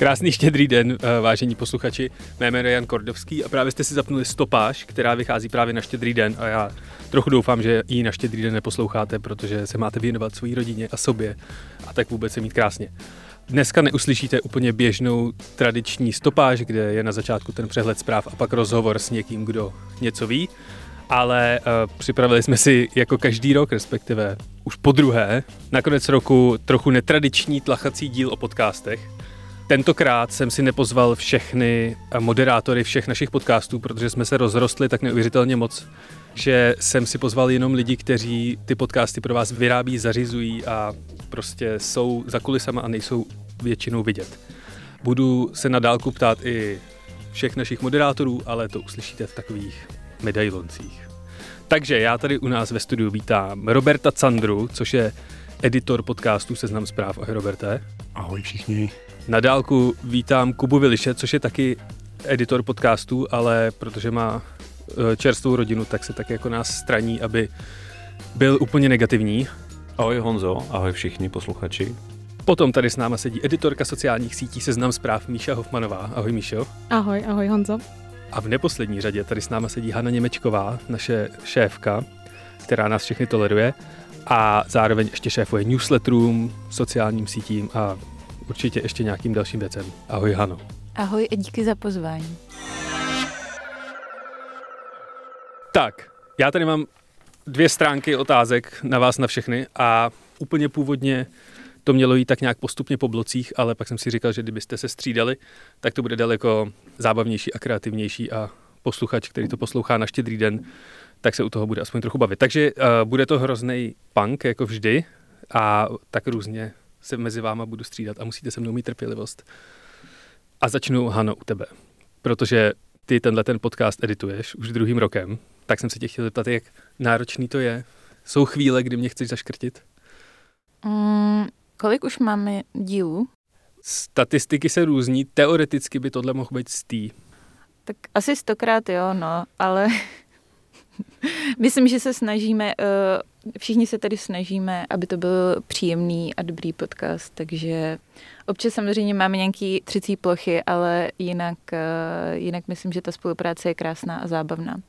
Krásný štědrý den, eh, vážení posluchači. Mé jméno je Jan Kordovský a právě jste si zapnuli stopáž, která vychází právě na štědrý den a já trochu doufám, že ji na štědrý den neposloucháte, protože se máte věnovat své rodině a sobě a tak vůbec se mít krásně. Dneska neuslyšíte úplně běžnou tradiční stopáž, kde je na začátku ten přehled zpráv a pak rozhovor s někým, kdo něco ví, ale uh, připravili jsme si jako každý rok, respektive už po druhé, na konec roku trochu netradiční tlachací díl o podcastech. Tentokrát jsem si nepozval všechny moderátory všech našich podcastů, protože jsme se rozrostli tak neuvěřitelně moc, že jsem si pozval jenom lidi, kteří ty podcasty pro vás vyrábí, zařizují a prostě jsou za kulisama a nejsou většinou vidět. Budu se na dálku ptát i všech našich moderátorů, ale to uslyšíte v takových medailoncích. Takže já tady u nás ve studiu vítám Roberta Candru, což je editor podcastu Seznam zpráv. Ahoj Roberte. Ahoj všichni. Na dálku vítám Kubu Viliše, což je taky editor podcastů, ale protože má e, čerstvou rodinu, tak se tak jako nás straní, aby byl úplně negativní. Ahoj Honzo, ahoj všichni posluchači. Potom tady s náma sedí editorka sociálních sítí Seznam zpráv Míša Hofmanová. Ahoj Míšo. Ahoj, ahoj Honzo. A v neposlední řadě tady s náma sedí Hanna Němečková, naše šéfka, která nás všechny toleruje a zároveň ještě šéfuje newsletterům, sociálním sítím a určitě ještě nějakým dalším věcem. Ahoj Hano. Ahoj a díky za pozvání. Tak, já tady mám dvě stránky otázek na vás na všechny a úplně původně to mělo jít tak nějak postupně po blocích, ale pak jsem si říkal, že kdybyste se střídali, tak to bude daleko zábavnější a kreativnější a posluchač, který to poslouchá na štědrý den, tak se u toho bude aspoň trochu bavit. Takže uh, bude to hrozný punk, jako vždy, a tak různě se mezi váma budu střídat a musíte se mnou mít trpělivost. A začnu, Hano, u tebe. Protože ty tenhle ten podcast edituješ už druhým rokem, tak jsem se tě chtěl zeptat, jak náročný to je. Jsou chvíle, kdy mě chceš zaškrtit? Mm, kolik už máme dílů? Statistiky se různí, teoreticky by tohle mohl být stý. Tak asi stokrát jo, no, ale myslím, že se snažíme, uh, Všichni se tady snažíme, aby to byl příjemný a dobrý podcast, takže občas samozřejmě máme nějaký třicí plochy, ale jinak, eh, jinak myslím, že ta spolupráce je krásná a zábavná.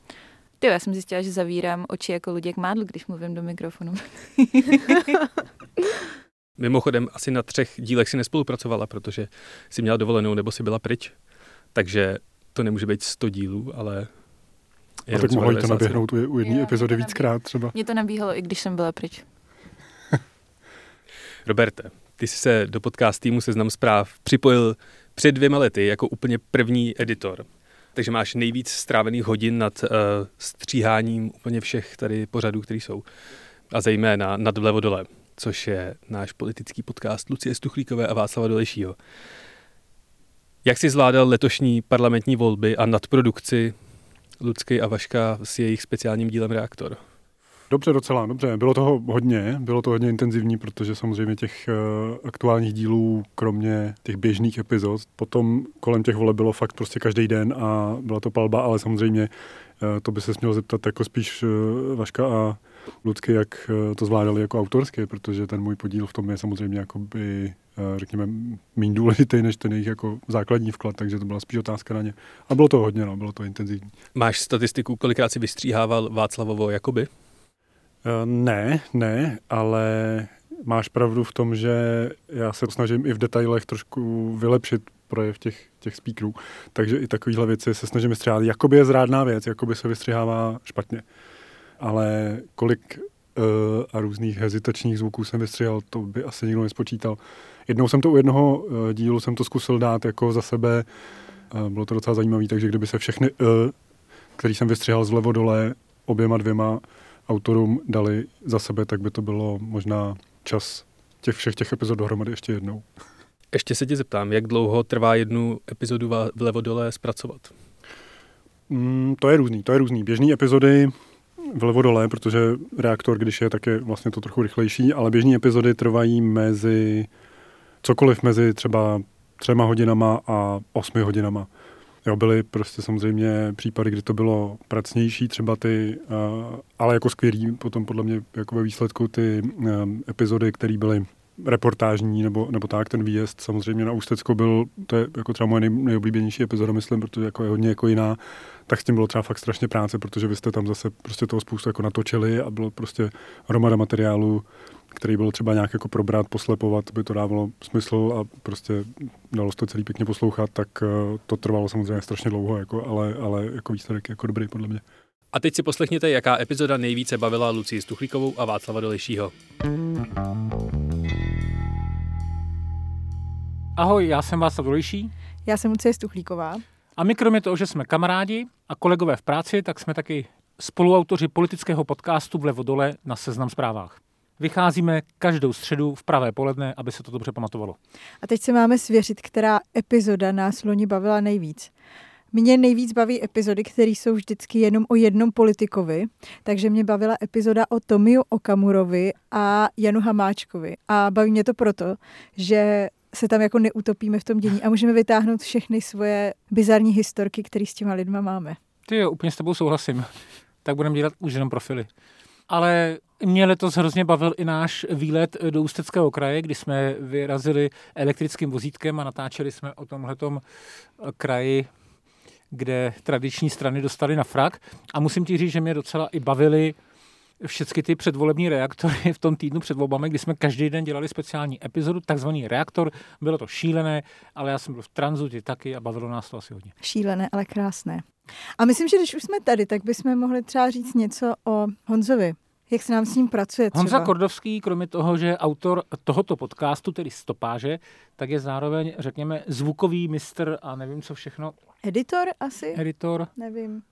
Ty, já jsem zjistila, že zavírám oči jako Luděk Mádl, když mluvím do mikrofonu. Mimochodem, asi na třech dílech si nespolupracovala, protože si měla dovolenou nebo si byla pryč. Takže to nemůže být 100 dílů, ale a tak mohlo to naběhnout u, u jedné epizody víckrát třeba. Mě to nabíhalo, i když jsem byla pryč. Roberte, ty jsi se do podcast týmu Seznam zpráv připojil před dvěma lety jako úplně první editor. Takže máš nejvíc strávených hodin nad uh, stříháním úplně všech tady pořadů, které jsou. A zejména nad vlevo dole, což je náš politický podcast Lucie Stuchlíkové a Václava Dolejšího. Jak jsi zvládal letošní parlamentní volby a nadprodukci Lucky a Vaška s jejich speciálním dílem Reaktor. Dobře, docela, dobře. Bylo toho hodně, bylo to hodně intenzivní, protože samozřejmě těch uh, aktuálních dílů, kromě těch běžných epizod, potom kolem těch vole bylo fakt prostě každý den a byla to palba, ale samozřejmě uh, to by se měl zeptat jako spíš uh, Vaška a Lucky, jak to zvládali jako autorsky, protože ten můj podíl v tom je samozřejmě jakoby Eh, řekněme, méně důležitý než ten jejich jako základní vklad, takže to byla spíš otázka na ně. A bylo to hodně, no, bylo to intenzivní. Máš statistiku, kolikrát si vystříhával Václavovo Jakoby? Eh, ne, ne, ale máš pravdu v tom, že já se snažím i v detailech trošku vylepšit projev těch, těch speakerů, takže i takovéhle věci se snažím vystřihávat. Jakoby je zrádná věc, jakoby se vystřihává špatně. Ale kolik a různých hezitačních zvuků jsem vystřihal, to by asi nikdo nespočítal. Jednou jsem to u jednoho uh, dílu jsem to zkusil dát jako za sebe, bylo to docela zajímavé, takže kdyby se všechny uh, který jsem vystřihal zlevo dole oběma dvěma autorům dali za sebe, tak by to bylo možná čas těch všech těch epizod dohromady ještě jednou. Ještě se tě zeptám, jak dlouho trvá jednu epizodu vlevo dole zpracovat? Mm, to je různý, to je různý. Běžný epizody vlevo dole, protože reaktor, když je, tak je vlastně to trochu rychlejší, ale běžné epizody trvají mezi cokoliv mezi třeba třema hodinama a osmi hodinama. Jo, byly prostě samozřejmě případy, kdy to bylo pracnější, třeba ty, uh, ale jako skvělý potom podle mě jako ve výsledku ty um, epizody, které byly reportážní nebo, nebo tak, ten výjezd samozřejmě na Ústecko byl, to je jako třeba moje nej, nejoblíbenější epizoda, myslím, protože jako je hodně jako jiná, tak s tím bylo třeba fakt strašně práce, protože vy jste tam zase prostě toho spoustu jako natočili a bylo prostě hromada materiálu, který bylo třeba nějak jako probrat, poslepovat, by to dávalo smysl a prostě dalo se to celý pěkně poslouchat, tak uh, to trvalo samozřejmě strašně dlouho, jako, ale, ale jako výsledek jako dobrý podle mě. A teď si poslechněte, jaká epizoda nejvíce bavila Lucii Stuchlíkovou a Václava Dolejšího. Ahoj, já jsem Václav Dolejší. Já jsem Lucie Stuchlíková. A my kromě toho, že jsme kamarádi a kolegové v práci, tak jsme taky spoluautoři politického podcastu Vlevo dole na Seznam zprávách. Vycházíme každou středu v pravé poledne, aby se to dobře pamatovalo. A teď se máme svěřit, která epizoda nás loni bavila nejvíc. Mě nejvíc baví epizody, které jsou vždycky jenom o jednom politikovi, takže mě bavila epizoda o Tomiu Okamurovi a Janu Hamáčkovi. A baví mě to proto, že se tam jako neutopíme v tom dění a můžeme vytáhnout všechny svoje bizarní historky, které s těma lidma máme. Ty jo, úplně s tebou souhlasím. Tak budeme dělat už jenom profily. Ale mě letos hrozně bavil i náš výlet do Ústeckého kraje, kdy jsme vyrazili elektrickým vozítkem a natáčeli jsme o tomhletom kraji, kde tradiční strany dostali na frak. A musím ti říct, že mě docela i bavili všechny ty předvolební reaktory v tom týdnu před volbami, kdy jsme každý den dělali speciální epizodu, takzvaný reaktor. Bylo to šílené, ale já jsem byl v tranzu taky a bavilo nás to asi hodně. Šílené, ale krásné. A myslím, že když už jsme tady, tak bychom mohli třeba říct něco o Honzovi. Jak se nám s ním pracuje třeba? Honza Kordovský, kromě toho, že je autor tohoto podcastu, tedy Stopáže, tak je zároveň, řekněme, zvukový mistr a nevím co všechno. Editor asi? Editor. Nevím.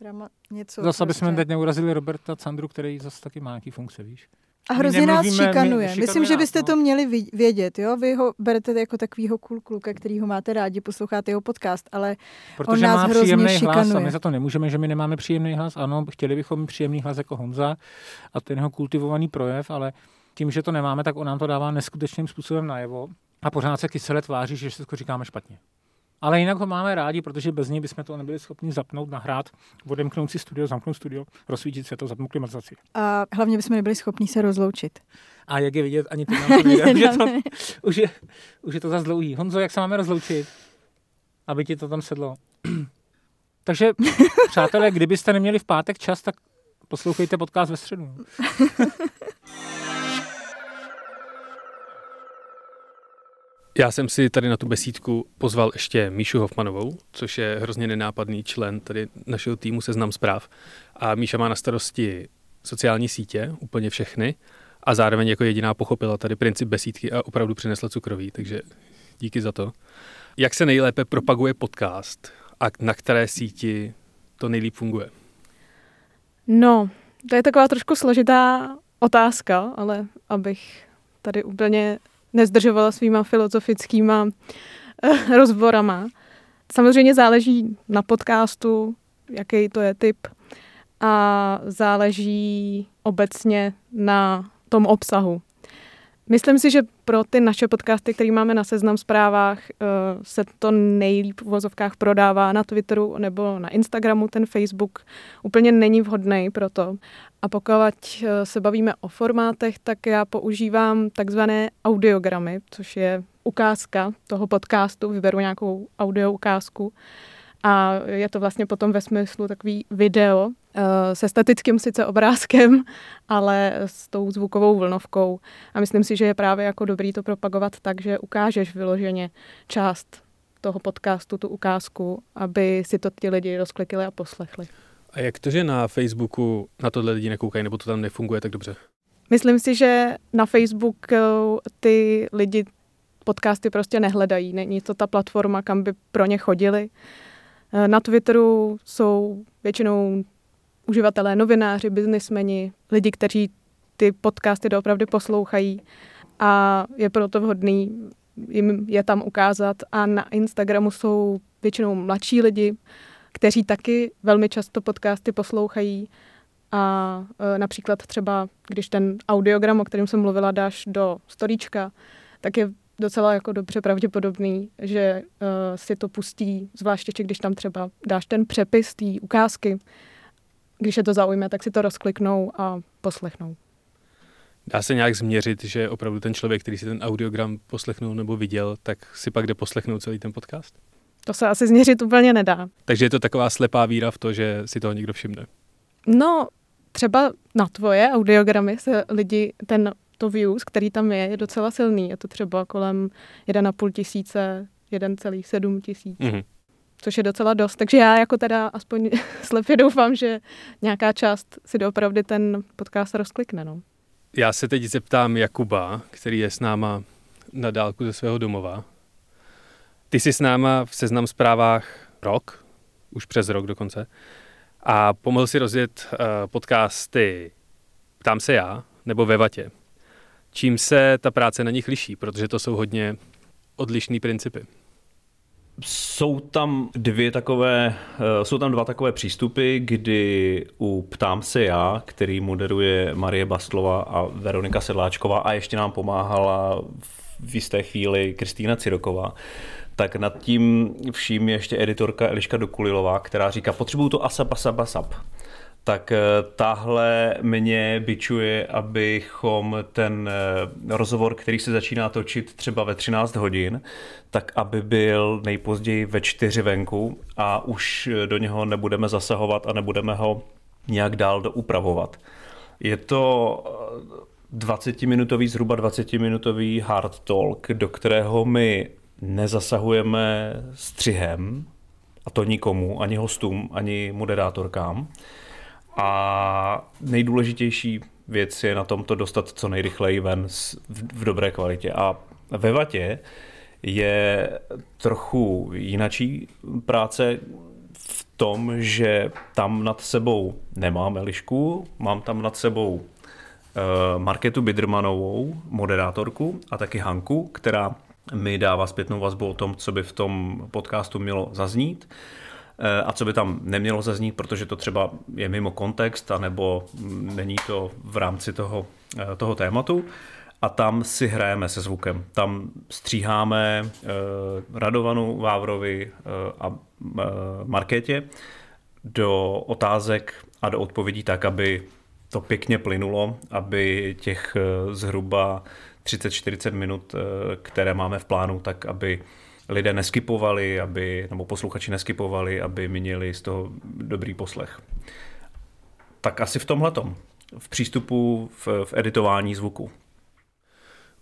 Drama, něco zase, prostě. jsme teď neurazili Roberta Candru, který zase taky má nějaký funkce, víš? A hrozně nás šikanuje. My, Myslím, že byste nás, no. to měli vědět, jo? Vy ho berete jako takovýho cool kluka, který ho máte rádi, posloucháte jeho podcast, ale Protože on nás má hrozně příjemný šikanuje. hlas a my za to nemůžeme, že my nemáme příjemný hlas. Ano, chtěli bychom příjemný hlas jako Honza a ten jeho kultivovaný projev, ale tím, že to nemáme, tak on nám to dává neskutečným způsobem najevo a pořád se kysele tváří, že všechno říkáme špatně. Ale jinak ho máme rádi, protože bez něj bychom to nebyli schopni zapnout, nahrát, odemknout si studio, zamknout studio, rozsvítit světlo, zapnout klimatizaci. A hlavně bychom nebyli schopni se rozloučit. A jak je vidět, ani teď nám to nejde. už, je to, už, je, už je to zase dlouhý. Honzo, jak se máme rozloučit? Aby ti to tam sedlo. Takže, přátelé, kdybyste neměli v pátek čas, tak poslouchejte podcast ve středu. Já jsem si tady na tu besídku pozval ještě Míšu Hofmanovou, což je hrozně nenápadný člen tady našeho týmu Seznam zpráv. A Míša má na starosti sociální sítě, úplně všechny, a zároveň jako jediná pochopila tady princip besídky a opravdu přinesla cukroví, takže díky za to. Jak se nejlépe propaguje podcast a na které síti to nejlíp funguje? No, to je taková trošku složitá otázka, ale abych tady úplně nezdržovala svýma filozofickýma eh, rozborama. Samozřejmě záleží na podcastu, jaký to je typ a záleží obecně na tom obsahu. Myslím si, že pro ty naše podcasty, které máme na seznam zprávách, eh, se to nejlíp v vozovkách prodává na Twitteru nebo na Instagramu. Ten Facebook úplně není vhodný pro to. A pokud eh, se bavíme o formátech, tak já používám takzvané audiogramy, což je ukázka toho podcastu, vyberu nějakou audio ukázku a je to vlastně potom ve smyslu takový video se statickým sice obrázkem, ale s tou zvukovou vlnovkou. A myslím si, že je právě jako dobrý to propagovat tak, že ukážeš vyloženě část toho podcastu, tu ukázku, aby si to ti lidi rozklikli a poslechli. A jak to, že na Facebooku na tohle lidi nekoukají, nebo to tam nefunguje tak dobře? Myslím si, že na Facebooku ty lidi podcasty prostě nehledají. Není to ta platforma, kam by pro ně chodili. Na Twitteru jsou většinou uživatelé, novináři, biznismeni, lidi, kteří ty podcasty doopravdy poslouchají a je proto vhodný jim je tam ukázat. A na Instagramu jsou většinou mladší lidi, kteří taky velmi často podcasty poslouchají a e, například třeba, když ten audiogram, o kterém jsem mluvila, dáš do storíčka, tak je docela jako dobře pravděpodobný, že uh, si to pustí, zvláště když tam třeba dáš ten přepis té ukázky. Když je to zaujme, tak si to rozkliknou a poslechnou. Dá se nějak změřit, že opravdu ten člověk, který si ten audiogram poslechnul nebo viděl, tak si pak jde poslechnout celý ten podcast? To se asi změřit úplně nedá. Takže je to taková slepá víra v to, že si toho někdo všimne. No, třeba na tvoje audiogramy se lidi, ten to views, který tam je, je docela silný. Je to třeba kolem 1,5 tisíce, 1,7 tisíc. Mm-hmm. Což je docela dost. Takže já jako teda aspoň slepě doufám, že nějaká část si doopravdy ten podcast rozklikne. No. Já se teď zeptám Jakuba, který je s náma na dálku ze svého domova. Ty jsi s náma v seznam zprávách rok, už přes rok dokonce, a pomohl si rozjet uh, podcasty Ptám se já, nebo ve vatě. Čím se ta práce na nich liší, protože to jsou hodně odlišné principy. Jsou tam dvě takové, eh, jsou tam dva takové přístupy, kdy u Ptám se já, který moderuje Marie Bastlova a Veronika Sedláčková a ještě nám pomáhala v jisté chvíli Kristýna Ciroková, tak nad tím vším je ještě editorka Eliška Dokulilová, která říká, potřebuju to asap, asap, asap tak eh, tahle mě bičuje, abychom ten eh, rozhovor, který se začíná točit třeba ve 13 hodin, tak aby byl nejpozději ve 4 venku a už do něho nebudeme zasahovat a nebudeme ho nějak dál doupravovat. Je to 20-minutový, eh, zhruba 20-minutový hard talk, do kterého my nezasahujeme střihem, a to nikomu, ani hostům, ani moderátorkám. A nejdůležitější věc je na tom to dostat co nejrychleji ven v dobré kvalitě. A ve Vatě je trochu jinačí práce v tom, že tam nad sebou nemám Elišku, mám tam nad sebou eh, Marketu Bidrmanovou, moderátorku a taky Hanku, která mi dává zpětnou vazbu o tom, co by v tom podcastu mělo zaznít. Eh, a co by tam nemělo zaznít, protože to třeba je mimo kontext, anebo není to v rámci toho, eh, toho tématu. A tam si hrajeme se zvukem. Tam stříháme eh, Radovanu Vávrovi a Markétě do otázek a do odpovědí tak, aby to pěkně plynulo, aby těch zhruba 30-40 minut, které máme v plánu, tak aby lidé neskypovali, aby, nebo posluchači neskypovali, aby měli z toho dobrý poslech. Tak asi v tomhle v přístupu, v, v editování zvuku.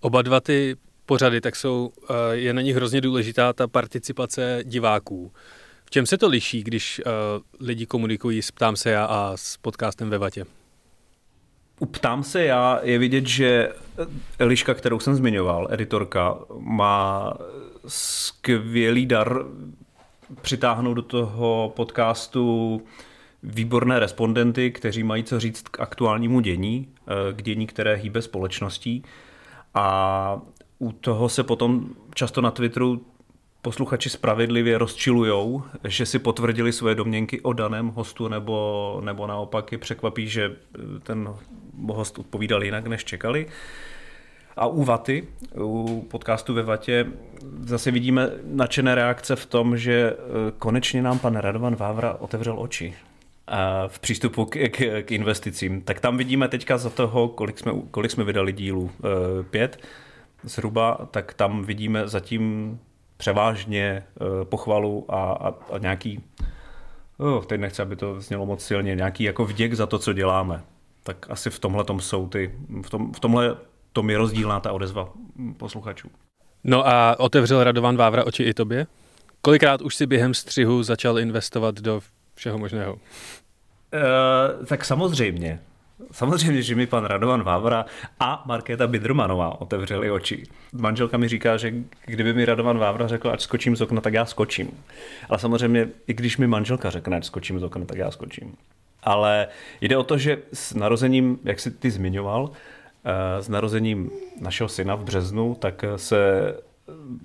Oba dva ty pořady, tak jsou, eh, je na nich hrozně důležitá ta participace diváků. V čem se to liší, když uh, lidi komunikují s Ptám se já a s podcastem ve Vatě? U Ptám se já je vidět, že Eliška, kterou jsem zmiňoval, editorka, má skvělý dar přitáhnout do toho podcastu výborné respondenty, kteří mají co říct k aktuálnímu dění, eh, k dění, které hýbe společností. A u toho se potom často na Twitteru posluchači spravedlivě rozčilujou, že si potvrdili své domněnky o daném hostu, nebo, nebo naopak je překvapí, že ten host odpovídal jinak, než čekali. A u Vaty, u podcastu ve Vatě, zase vidíme nadšené reakce v tom, že e, konečně nám pan Radovan Vávra otevřel oči v přístupu k, k, k investicím. Tak tam vidíme teďka za toho, kolik jsme, kolik jsme vydali dílů, e, pět zhruba, tak tam vidíme zatím převážně e, pochvalu a, a, a nějaký, oh, teď nechci, aby to znělo moc silně, nějaký jako vděk za to, co děláme. Tak asi v tomhle jsou ty, v, tom, v tomhle tom je rozdílná ta odezva posluchačů. No a otevřel Radovan Vávra oči i tobě? Kolikrát už si během střihu začal investovat do všeho možného? Uh, tak samozřejmě. Samozřejmě, že mi pan Radovan Vávra a Markéta Bidrmanová otevřeli oči. Manželka mi říká, že kdyby mi Radovan Vávra řekl, ať skočím z okna, tak já skočím. Ale samozřejmě, i když mi manželka řekne, ať skočím z okna, tak já skočím. Ale jde o to, že s narozením, jak jsi ty zmiňoval, s narozením našeho syna v březnu, tak se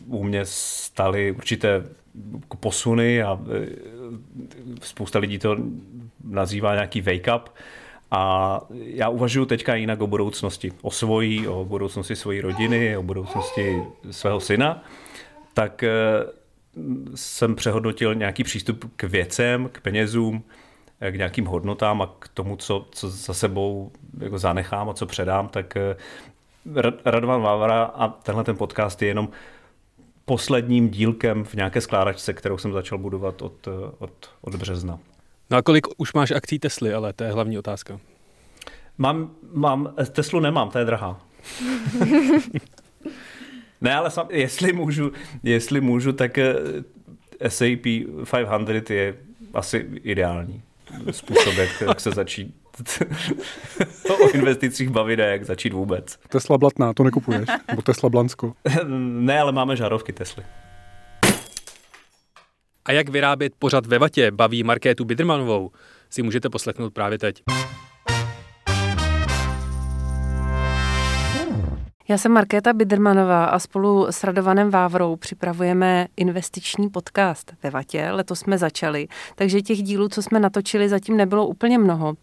u mě staly určité jako posuny a spousta lidí to nazývá nějaký wake up. A já uvažuji teďka jinak o budoucnosti. O svojí, o budoucnosti své rodiny, o budoucnosti svého syna. Tak jsem přehodnotil nějaký přístup k věcem, k penězům, k nějakým hodnotám a k tomu, co, co za sebou jako zanechám a co předám, tak Radovan Vávara a tenhle ten podcast je jenom posledním dílkem v nějaké skládačce, kterou jsem začal budovat od, od, od března. No a kolik už máš akcí Tesly, ale to je hlavní otázka. Mám, mám, Teslu nemám, to je drahá. ne, ale sam, jestli můžu, jestli můžu, tak eh, SAP 500 je asi ideální způsob, jak, jak se začít o investicích bavit a jak začít vůbec. Tesla Blatná, to nekupuješ? Nebo Tesla Blansko? ne, ale máme žárovky Tesly. A jak vyrábět pořad ve vatě baví Markétu Bidrmanovou, si můžete poslechnout právě teď. Já jsem Markéta Bidermanová a spolu s Radovanem Vávrou připravujeme investiční podcast ve Vatě. Letos jsme začali, takže těch dílů, co jsme natočili, zatím nebylo úplně mnoho.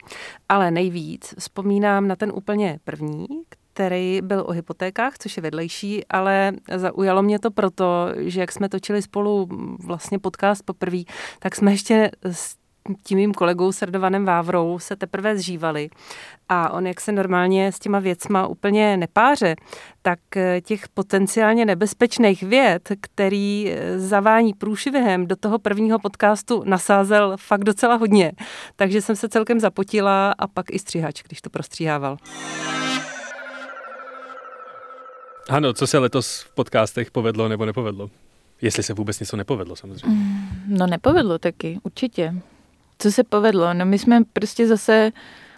Ale nejvíc vzpomínám na ten úplně první, který byl o hypotékách, což je vedlejší, ale zaujalo mě to proto, že jak jsme točili spolu vlastně podcast poprvé, tak jsme ještě s tím mým kolegou Srdovanem Vávrou se teprve zžívali a on, jak se normálně s těma věcma úplně nepáře, tak eh, těch potenciálně nebezpečných věd, který eh, zavání průšvihem do toho prvního podcastu nasázel fakt docela hodně. Takže jsem se celkem zapotila a pak i stříhač, když to prostříhával. Ano, co se letos v podcastech povedlo nebo nepovedlo? Jestli se vůbec něco nepovedlo, samozřejmě. Mm, no nepovedlo taky, určitě. Co se povedlo? No my jsme prostě zase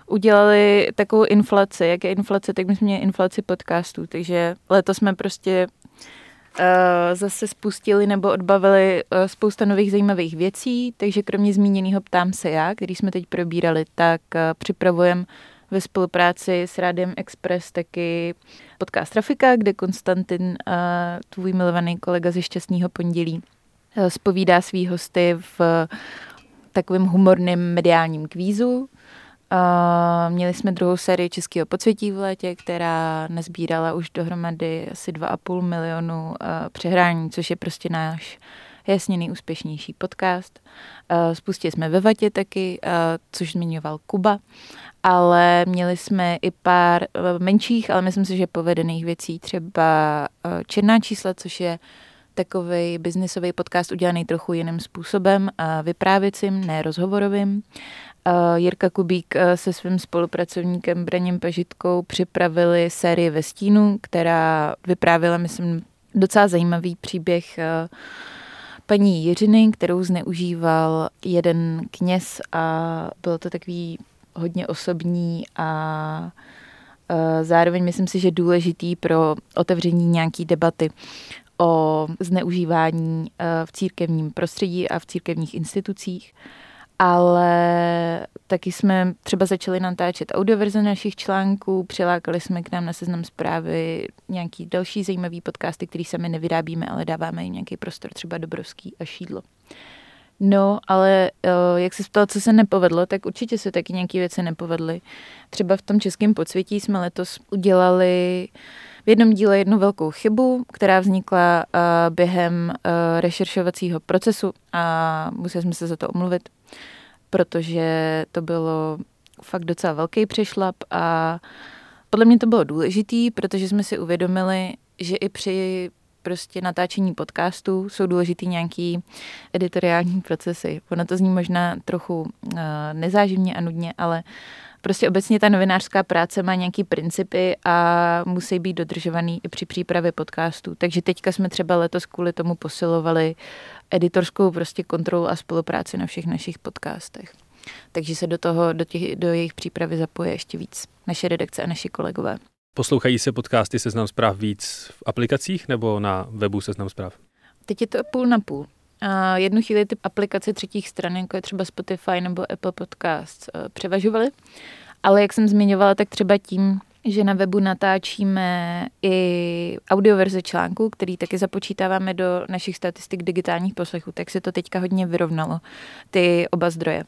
udělali takovou inflaci. Jak je inflace, tak my jsme měli inflaci podcastů, takže letos jsme prostě uh, zase spustili nebo odbavili uh, spousta nových zajímavých věcí, takže kromě zmíněného Ptám se já, který jsme teď probírali, tak uh, připravujeme ve spolupráci s Rádiem Express taky podcast Trafika, kde Konstantin, tvůj milovaný kolega ze Šťastného pondělí, spovídá svý hosty v takovým humorným mediálním kvízu. Uh, měli jsme druhou sérii Českého podsvětí v létě, která nezbírala už dohromady asi 2,5 milionu uh, přehrání, což je prostě náš jasně nejúspěšnější podcast. Uh, spustili jsme ve Vatě taky, uh, což zmiňoval Kuba, ale měli jsme i pár uh, menších, ale myslím si, že povedených věcí, třeba uh, Černá čísla, což je takový biznisový podcast udělaný trochu jiným způsobem, vyprávěcím, ne rozhovorovým. Jirka Kubík se svým spolupracovníkem Braněm Pažitkou připravili sérii ve stínu, která vyprávěla, myslím, docela zajímavý příběh paní Jiřiny, kterou zneužíval jeden kněz a bylo to takový hodně osobní a zároveň myslím si, že důležitý pro otevření nějaký debaty o zneužívání eh, v církevním prostředí a v církevních institucích, ale taky jsme třeba začali natáčet audioverze našich článků, přilákali jsme k nám na seznam zprávy nějaký další zajímavý podcasty, který sami nevyrábíme, ale dáváme jim nějaký prostor, třeba Dobrovský a Šídlo. No, ale eh, jak se ptal, co se nepovedlo, tak určitě se taky nějaké věci nepovedly. Třeba v tom českém podsvětí jsme letos udělali v jednom díle jednu velkou chybu, která vznikla uh, během uh, rešeršovacího procesu a museli jsme se za to omluvit, protože to bylo fakt docela velký přešlap a podle mě to bylo důležitý, protože jsme si uvědomili, že i při prostě natáčení podcastu jsou důležitý nějaký editoriální procesy. Ono to zní možná trochu uh, nezáživně a nudně, ale Prostě obecně ta novinářská práce má nějaký principy a musí být dodržovaný i při přípravě podcastů. Takže teďka jsme třeba letos kvůli tomu posilovali editorskou prostě kontrolu a spolupráci na všech našich podcastech. Takže se do toho, do, těch, do jejich přípravy zapoje ještě víc naše redakce a naši kolegové. Poslouchají se podcasty Seznam zpráv víc v aplikacích nebo na webu Seznam zpráv? Teď je to půl na půl. Jednu chvíli ty aplikace třetích stran, jako je třeba Spotify nebo Apple Podcasts, eh, převažovaly. Ale jak jsem zmiňovala, tak třeba tím, že na webu natáčíme i audioverze článku, který taky započítáváme do našich statistik digitálních poslechů, tak se to teďka hodně vyrovnalo, ty oba zdroje.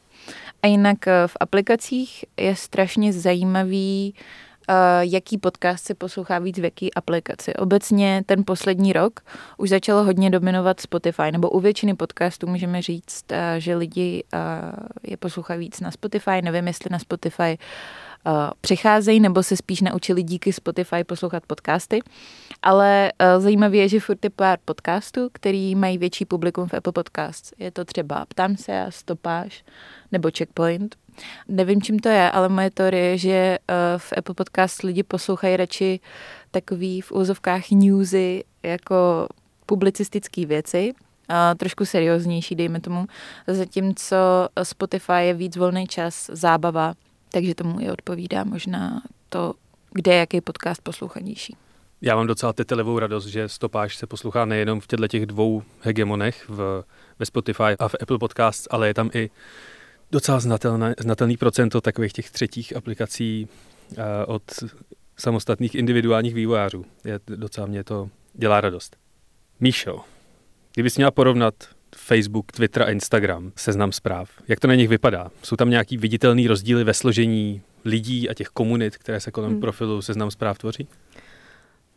A jinak eh, v aplikacích je strašně zajímavý, jaký podcast se poslouchá víc v jaký aplikaci. Obecně ten poslední rok už začalo hodně dominovat Spotify, nebo u většiny podcastů můžeme říct, uh, že lidi uh, je poslouchají víc na Spotify. Nevím, jestli na Spotify přicházejí, nebo se spíš naučili díky Spotify poslouchat podcasty. Ale zajímavé je, že furt je pár podcastů, který mají větší publikum v Apple Podcasts. Je to třeba Ptám se a Stopáž nebo Checkpoint. Nevím, čím to je, ale moje teorie je, že uh, v Apple Podcast lidi poslouchají radši takový v úzovkách newsy jako publicistické věci, a trošku serióznější, dejme tomu, zatímco Spotify je víc volný čas, zábava, takže tomu i odpovídá možná to, kde je jaký podcast poslouchanější. Já mám docela tetelevou radost, že stopáž se poslouchá nejenom v těchto těch dvou hegemonech v, ve Spotify a v Apple Podcasts, ale je tam i docela znatelné, znatelný procento takových těch třetích aplikací uh, od samostatných individuálních vývojářů. Je, docela mě to dělá radost. Míšo, kdybys měla porovnat Facebook, Twitter a Instagram, seznam zpráv, jak to na nich vypadá? Jsou tam nějaký viditelný rozdíly ve složení lidí a těch komunit, které se kolem hmm. profilu seznam zpráv tvoří?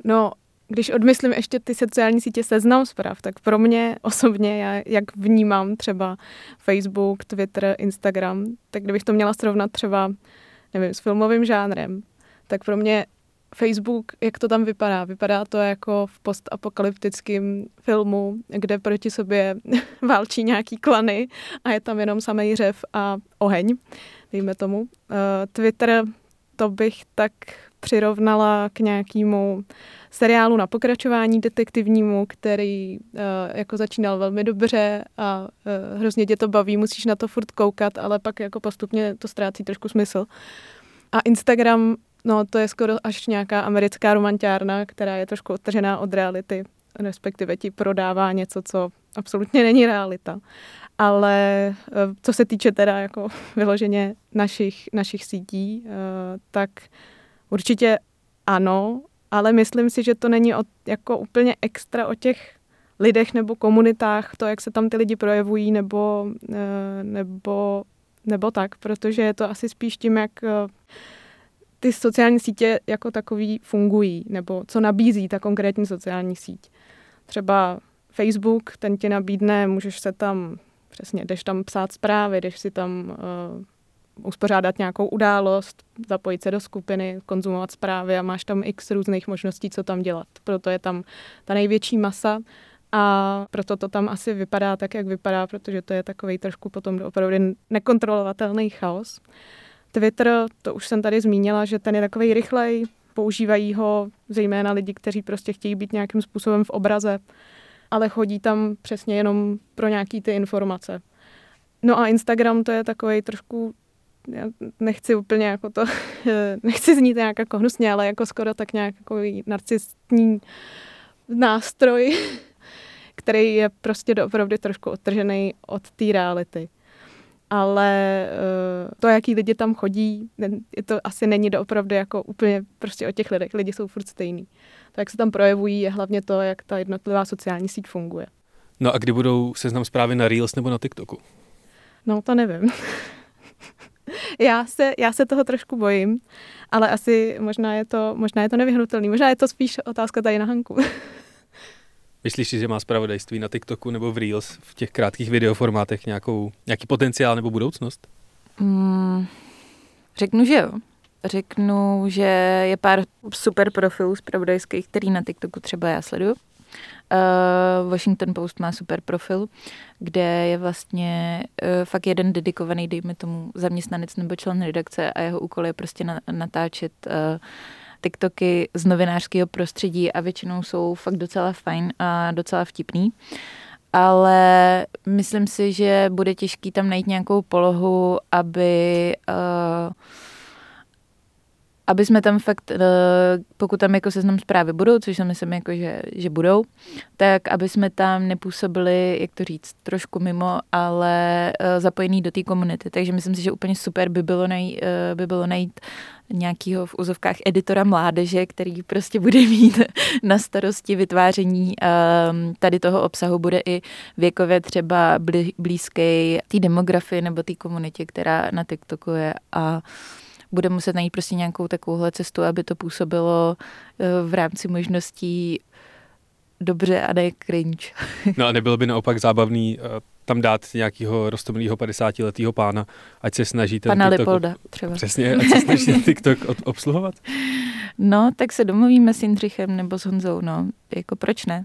No, když odmyslím ještě ty sociální sítě seznam zpráv, tak pro mě osobně, já jak vnímám třeba Facebook, Twitter, Instagram, tak kdybych to měla srovnat třeba, nevím, s filmovým žánrem, tak pro mě Facebook, jak to tam vypadá? Vypadá to jako v postapokalyptickém filmu, kde proti sobě válčí nějaký klany a je tam jenom samý řev a oheň, dejme tomu. Uh, Twitter to bych tak přirovnala k nějakému seriálu na pokračování detektivnímu, který uh, jako začínal velmi dobře a uh, hrozně tě to baví, musíš na to furt koukat, ale pak jako postupně to ztrácí trošku smysl. A Instagram, no to je skoro až nějaká americká romantiárna, která je trošku odtržená od reality, respektive ti prodává něco, co absolutně není realita. Ale uh, co se týče teda jako vyloženě našich, našich sítí, uh, tak určitě ano, ale myslím si, že to není o, jako úplně extra o těch lidech nebo komunitách, to, jak se tam ty lidi projevují, nebo, eh, nebo, nebo tak, protože je to asi spíš tím, jak eh, ty sociální sítě jako takový fungují, nebo co nabízí ta konkrétní sociální síť. Třeba Facebook, ten ti nabídne, můžeš se tam, přesně, jdeš tam psát zprávy, jdeš si tam uh, uspořádat nějakou událost, zapojit se do skupiny, konzumovat zprávy a máš tam x různých možností, co tam dělat. Proto je tam ta největší masa a proto to tam asi vypadá tak, jak vypadá, protože to je takový trošku potom opravdu nekontrolovatelný chaos. Twitter, to už jsem tady zmínila, že ten je takový rychlej, používají ho zejména lidi, kteří prostě chtějí být nějakým způsobem v obraze, ale chodí tam přesně jenom pro nějaký ty informace. No a Instagram to je takový trošku já nechci úplně jako to, nechci znít nějak jako hnusně, ale jako skoro tak nějak jako narcistní nástroj, který je prostě opravdu trošku odtržený od té reality. Ale eh, to, jaký lidi tam chodí, to asi není doopravdy jako úplně prostě o těch lidech. Lidi jsou furt stejný. To, jak se tam projevují, je hlavně to, jak ta jednotlivá sociální síť funguje. No a kdy budou seznam zprávy na Reels nebo na TikToku? No, to nevím. já, se, já se toho trošku bojím, ale asi možná je to, možná je to nevyhnutelný. Možná je to spíš otázka tady na Hanku. Myslíš si, že má zpravodajství na TikToku nebo v Reels v těch krátkých videoformátech nějakou, nějaký potenciál nebo budoucnost? Mm, řeknu, že jo. Řeknu, že je pár super profilů zpravodajských, který na TikToku třeba já sleduju. Uh, Washington Post má super profil, kde je vlastně uh, fakt jeden dedikovaný, dejme tomu, zaměstnanec nebo člen redakce a jeho úkol je prostě na, natáčet uh, TikToky z novinářského prostředí a většinou jsou fakt docela fajn a docela vtipný. Ale myslím si, že bude těžký tam najít nějakou polohu, aby uh, aby jsme tam fakt, eh, pokud tam jako seznam zprávy budou, což si myslím, jako, že, že budou, tak aby jsme tam nepůsobili, jak to říct, trošku mimo, ale uh, zapojený do té komunity. Takže myslím si, že úplně super by bylo, nej, uh, by bylo najít nějakého v úzovkách editora mládeže, který prostě bude mít na starosti vytváření um, tady toho obsahu, bude i věkově třeba blízký té demografii nebo té komunitě, která na TikToku je a bude muset najít prostě nějakou takovouhle cestu, aby to působilo eh, v rámci možností dobře a ne cringe. No a nebylo by naopak zábavný uh, tam dát nějakého rostomilého 50-letého pána, ať se snaží ten Pana TikTok... Lipolda třeba. Přesně, ať se snaží ten TikTok obsluhovat? No, tak se domluvíme s Jindřichem nebo s Honzou, no. Jako proč ne?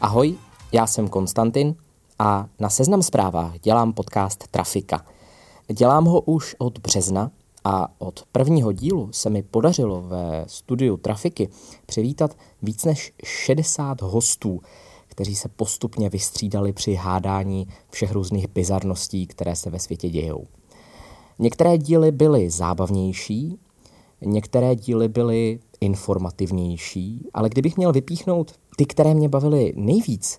Ahoj, já jsem Konstantin a na Seznam zprávách dělám podcast Trafika. Dělám ho už od března a od prvního dílu se mi podařilo ve studiu Trafiky přivítat víc než 60 hostů, kteří se postupně vystřídali při hádání všech různých bizarností, které se ve světě dějou. Některé díly byly zábavnější, některé díly byly informativnější, ale kdybych měl vypíchnout ty, které mě bavily nejvíc,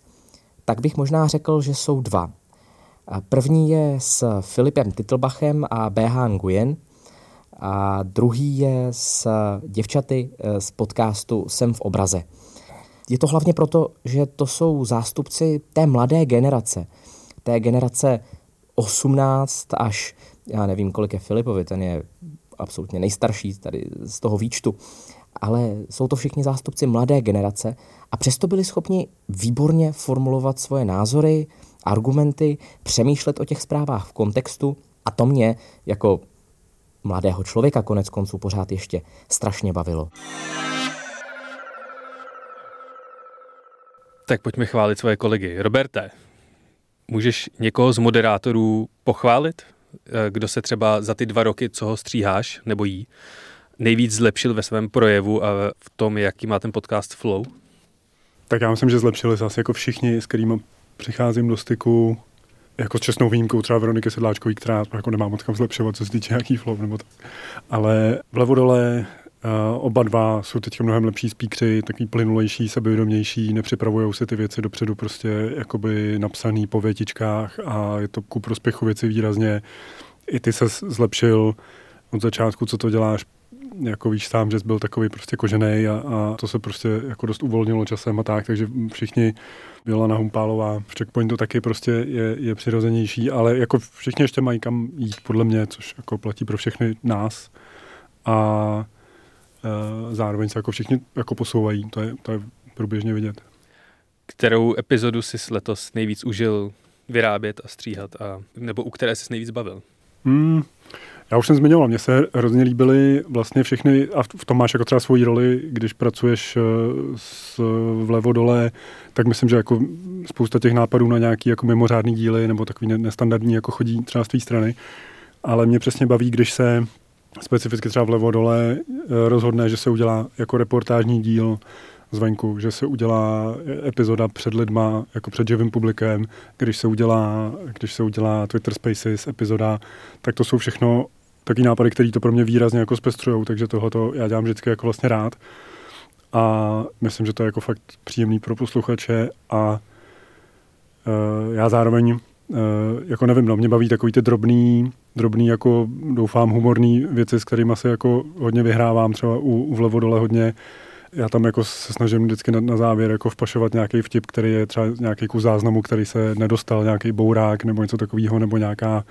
tak bych možná řekl, že jsou dva. První je s Filipem Titlbachem a BH Nguyen. A druhý je s děvčaty eh, z podcastu Jsem v obraze. Je to hlavně proto, že to jsou zástupci té mladé generace, té generace 18 až, já nevím, kolik je Filipovi, ten je absolutně nejstarší tady z toho výčtu, ale jsou to všichni zástupci mladé generace a přesto byli schopni výborně formulovat svoje názory, argumenty, přemýšlet o těch zprávách v kontextu a to mě jako mladého člověka konec konců pořád ještě strašně bavilo. Tak pojďme chválit svoje kolegy. Roberte, můžeš někoho z moderátorů pochválit? Eh, kdo se třeba za ty dva roky, co ho stříháš, nebo jí, nejvíc zlepšil ve svém projevu a v tom, jaký má ten podcast flow? Tak já myslím, že zlepšili se asi jako všichni, s kterými přicházím do styku, jako s čestnou výjimkou třeba Veroniky Sedláčkový, která jako nemá moc kam zlepšovat, co se týče nějaký flow nebo tak. Ale vlevo dole Uh, oba dva jsou teď mnohem lepší speakři, takový plynulejší, sebevědomější, nepřipravují se ty věci dopředu prostě jakoby napsaný po větičkách a je to ku prospěchu věci výrazně. I ty se zlepšil od začátku, co to děláš, jako víš sám, že jsi byl takový prostě kožený a, a, to se prostě jako dost uvolnilo časem a tak, takže všichni Milana Humpálová v checkpointu taky prostě je, je přirozenější, ale jako všichni ještě mají kam jít podle mě, což jako platí pro všechny nás a e, zároveň se jako všichni jako posouvají, to je, to je průběžně vidět. Kterou epizodu jsi letos nejvíc užil vyrábět a stříhat, a, nebo u které jsi nejvíc bavil? Hmm, já už jsem zmiňoval, mně se hrozně líbily vlastně všechny, a v tom máš jako třeba svoji roli, když pracuješ eh, s, vlevo dole, tak myslím, že jako spousta těch nápadů na nějaký jako mimořádný díly nebo takový nestandardní jako chodí třeba z té strany. Ale mě přesně baví, když se specificky třeba vlevo dole eh, rozhodne, že se udělá jako reportážní díl zvenku, že se udělá epizoda před lidma, jako před živým publikem, když se udělá, když se udělá Twitter Spaces epizoda, tak to jsou všechno taky nápady, které to pro mě výrazně jako zpestřují, takže tohoto já dělám vždycky jako vlastně rád. A myslím, že to je jako fakt příjemný pro posluchače a uh, já zároveň uh, jako nevím, no, mě baví takový ty drobný, drobný jako doufám humorný věci, s kterými se jako hodně vyhrávám, třeba u, u vlevo dole hodně já tam jako se snažím vždycky na, na závěr jako vpašovat nějaký vtip, který je třeba nějaký kus záznamu, který se nedostal, nějaký bourák nebo něco takového, nebo nějaká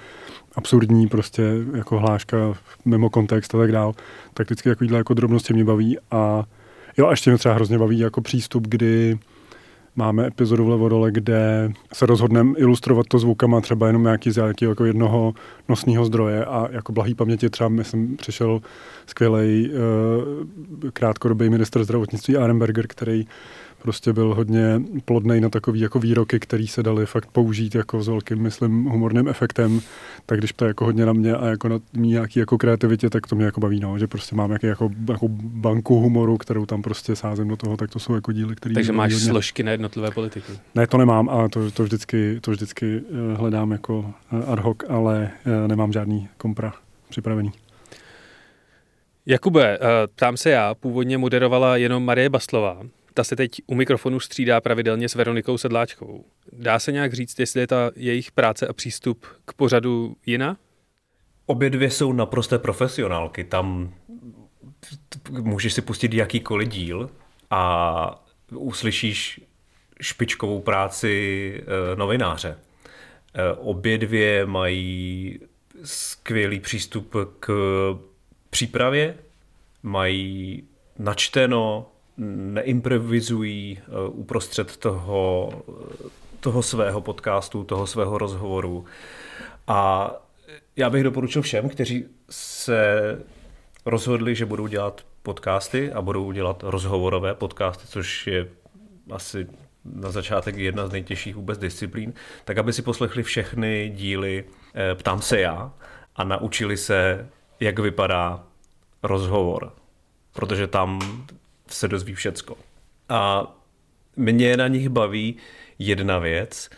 absurdní prostě jako hláška mimo kontext a tak dál. Tak vždycky takovýhle jako drobnosti mě baví a jo, a ještě mě třeba hrozně baví jako přístup, kdy máme epizodu vlevo dole, kde se rozhodneme ilustrovat to zvukama třeba jenom nějaký z nějakého jako jednoho nosního zdroje a jako blahý paměti třeba myslím přišel skvělý uh, krátkodobý minister zdravotnictví Arenberger, který prostě byl hodně plodný na takový jako výroky, který se dali fakt použít jako s velkým, myslím, humorným efektem. Tak když to je jako hodně na mě a jako na mý nějaký jako kreativitě, tak to mě jako baví, no, že prostě mám jaký jako, jako banku humoru, kterou tam prostě sázím do toho, tak to jsou jako díly, které... Takže máš hodně... složky na jednotlivé politiky? Ne, to nemám, ale to, to, vždycky, to vždycky eh, hledám jako eh, ad hoc, ale eh, nemám žádný kompra připravený. Jakube, tam se já, původně moderovala jenom Marie Baslová. Ta se teď u mikrofonu střídá pravidelně s Veronikou Sedláčkovou. Dá se nějak říct, jestli je ta jejich práce a přístup k pořadu jiná? Obě dvě jsou naprosté profesionálky. Tam můžeš si pustit jakýkoliv díl a uslyšíš špičkovou práci eh, novináře. Eh, obě dvě mají skvělý přístup k přípravě, mají načteno, neimprovizují eh, uprostřed toho, toho svého podcastu, toho svého rozhovoru. A já bych doporučil všem, kteří se rozhodli, že budou dělat podcasty a budou dělat rozhovorové podcasty, což je asi na začátek jedna z nejtěžších vůbec disciplín, tak aby si poslechli všechny díly eh, Ptám se já a naučili se, jak vypadá rozhovor, protože tam se dozví všecko. A mě na nich baví jedna věc.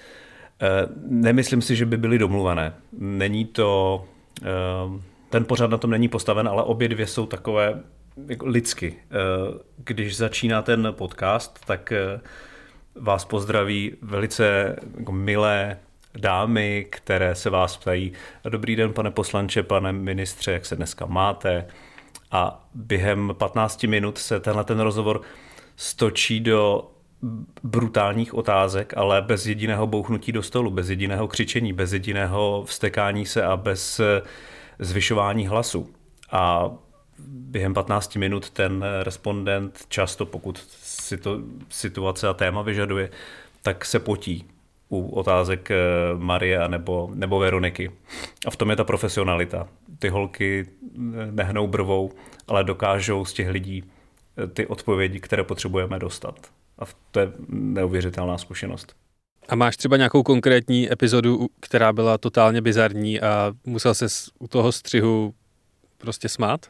Eh, nemyslím si, že by byly domluvené. Není to, eh, ten pořad na tom není postaven, ale obě dvě jsou takové jako lidsky. Když začíná ten podcast, tak vás pozdraví velice jako milé dámy, které se vás ptají, dobrý den, pane poslanče, pane ministře, jak se dneska máte? A během 15 minut se tenhle ten rozhovor stočí do brutálních otázek, ale bez jediného bouchnutí do stolu, bez jediného křičení, bez jediného vstekání se a bez zvyšování hlasu. A během 15 minut ten respondent často, pokud si to situace a téma vyžaduje, tak se potí u otázek eh, Marie nebo, nebo Veroniky. A v tom je ta profesionalita. Ty holky eh, nehnou brvou, ale dokážou z těch lidí eh, ty odpovědi, které potřebujeme dostat. A to je neuvěřitelná zkušenost. A máš třeba nějakou konkrétní epizodu, která byla totálně bizarní a musel se u toho střihu prostě smát?